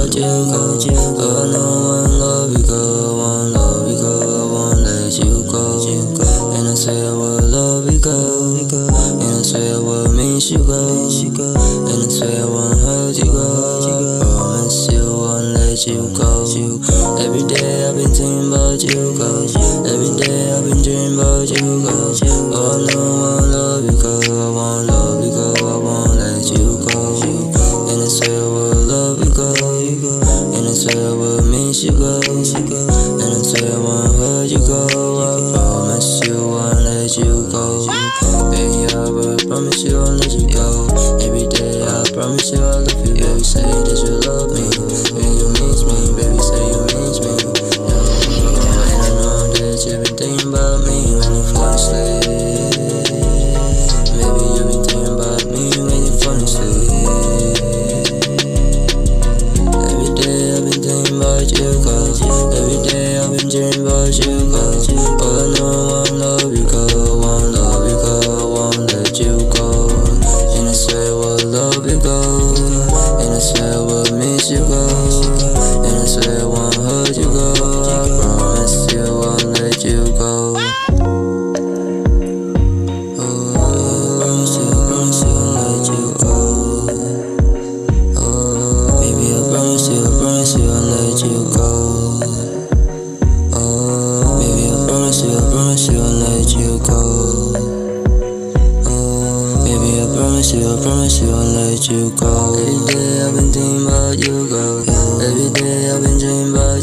let you I'll love you, girl, won't let you go. And I say I will love you, I say I will miss you, I say I won't hurt you, girl. Promise won't let you go. Every day I've been thinking about you, girl. Every day I've been dreaming about you, girl. yo. Every day I promise you I love you, baby. Say that you love me.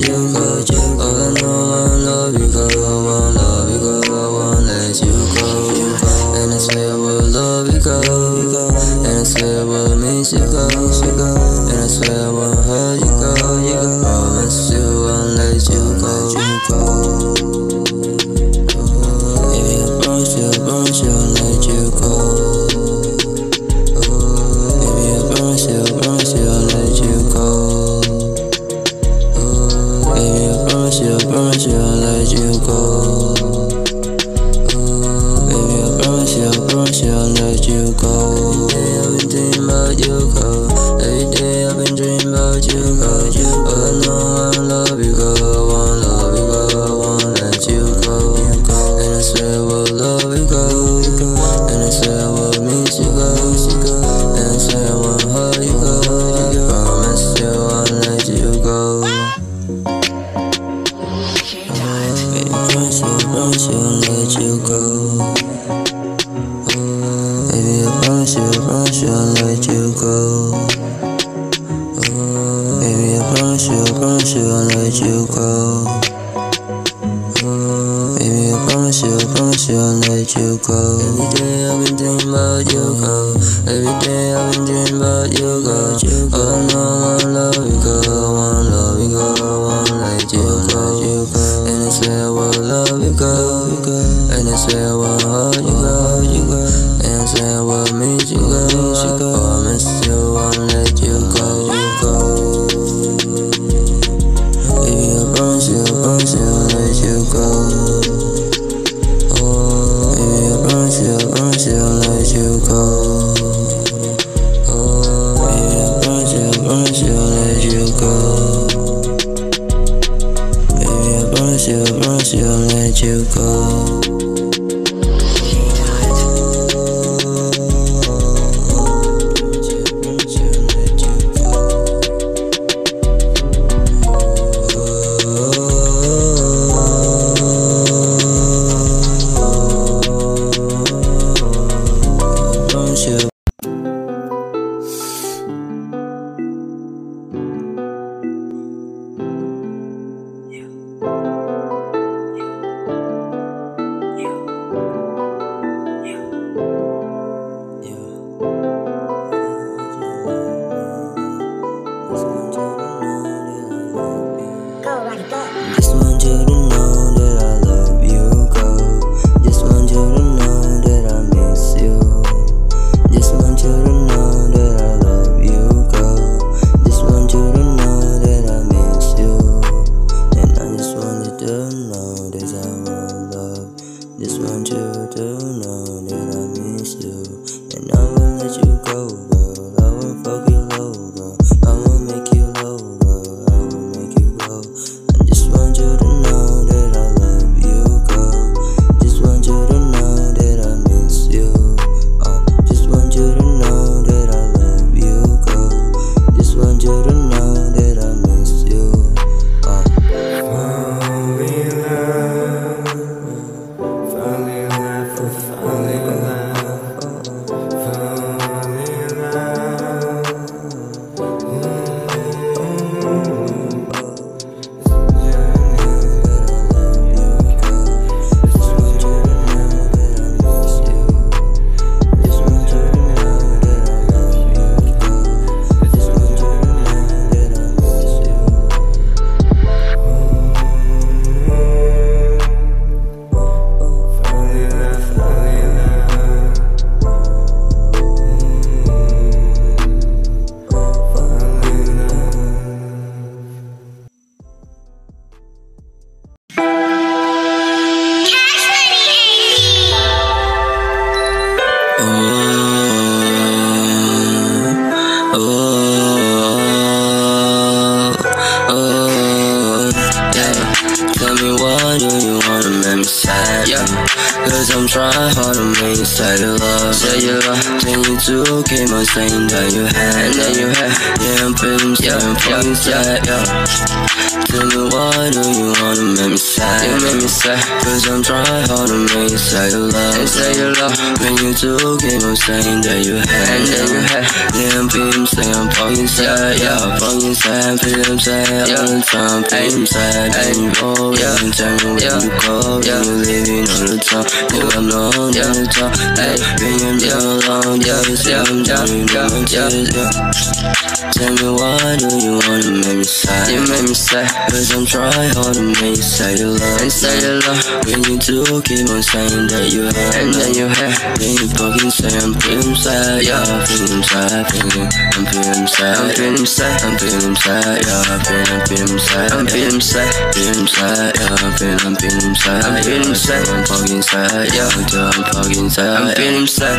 yang. Your keep on saying that you had And then you had. Yeah, I'm feeling yeah, I'm fucking sad, yeah Tell me why do you wanna make me You sad Cause I'm trying hard to make you say you love And say you love When you do keep on saying that you had And then you Yeah, I'm feeling sad I'm fucking sad, yeah Fucking sad, feeling sad all the time. Feeling sad, and you go? Yeah, tell me where you go? Yeah, you leaving all the time You no on the top. Hey, being alone. Yeah, yeah, yeah, yeah, yeah, yeah. Tell me why do you wanna make me sad? You make me sad. Cause I'm trying hard to make you say you love And say you love When you do keep on saying that you have. And then you have. Then you fucking say I'm feeling sad Yeah, I'm feeling sad, feeling I'm feeling sad. I'm feeling sad, I'm feeling sad Yeah, I'm feeling, I'm feeling sad. I'm feeling sad, feeling sad Yeah, I'm feeling, I'm feeling sad I'm feeling sad, I'm fucking sad Yeah, I'm fucking sad I'm feeling sad.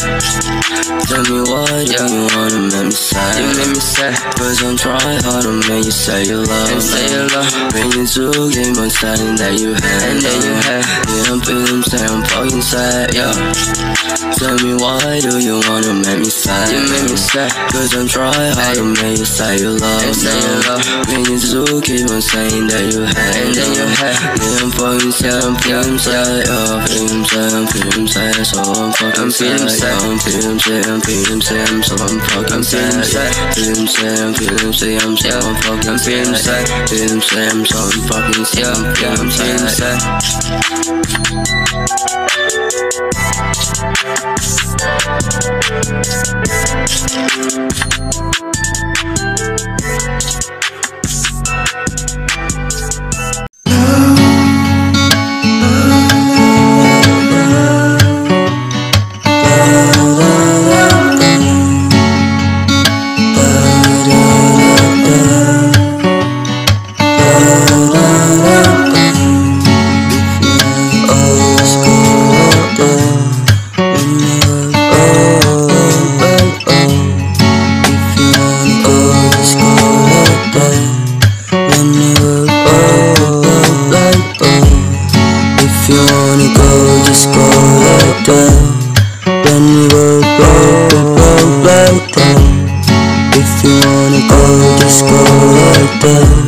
Tell me why do you wanna make me sad? You make me sad. Cause I'm trying hard to make you say you love And say you love When you do keep on saying that you have. And then you have Yeah, I'm feeling sad, I'm fucking sad, yeah Tell me why do you wanna make me sad? You make me sad Cause I'm trying hard to make you say you love And say you love you do keep on saying that you have And then you have Yeah, I'm fucking sad, I'm feeling sad, yeah Feeling sad, I'm feeling sad So I'm fucking sad, I'm feeling sad, I'm feeling sad, I'm so I'm fucking sad, feeling sad I'm feeling say I'm so I'm fucking feeling sad Feeling say I'm so I'm fucking say I'm feeling sad We'll dead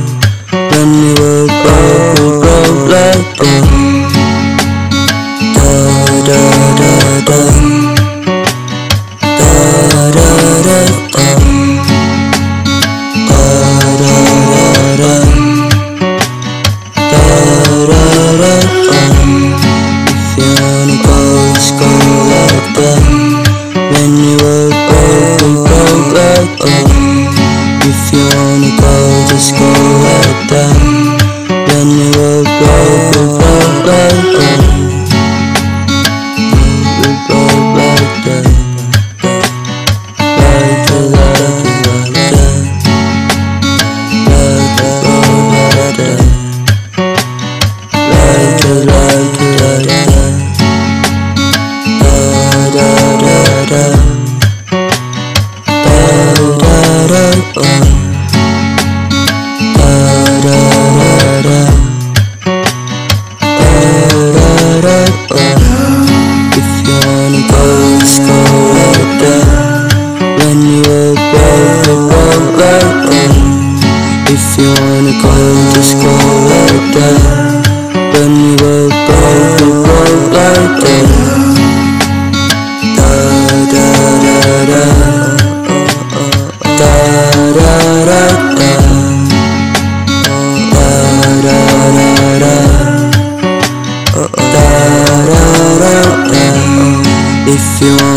school. If you wanna go, just go like that When we were both, we both like that If you want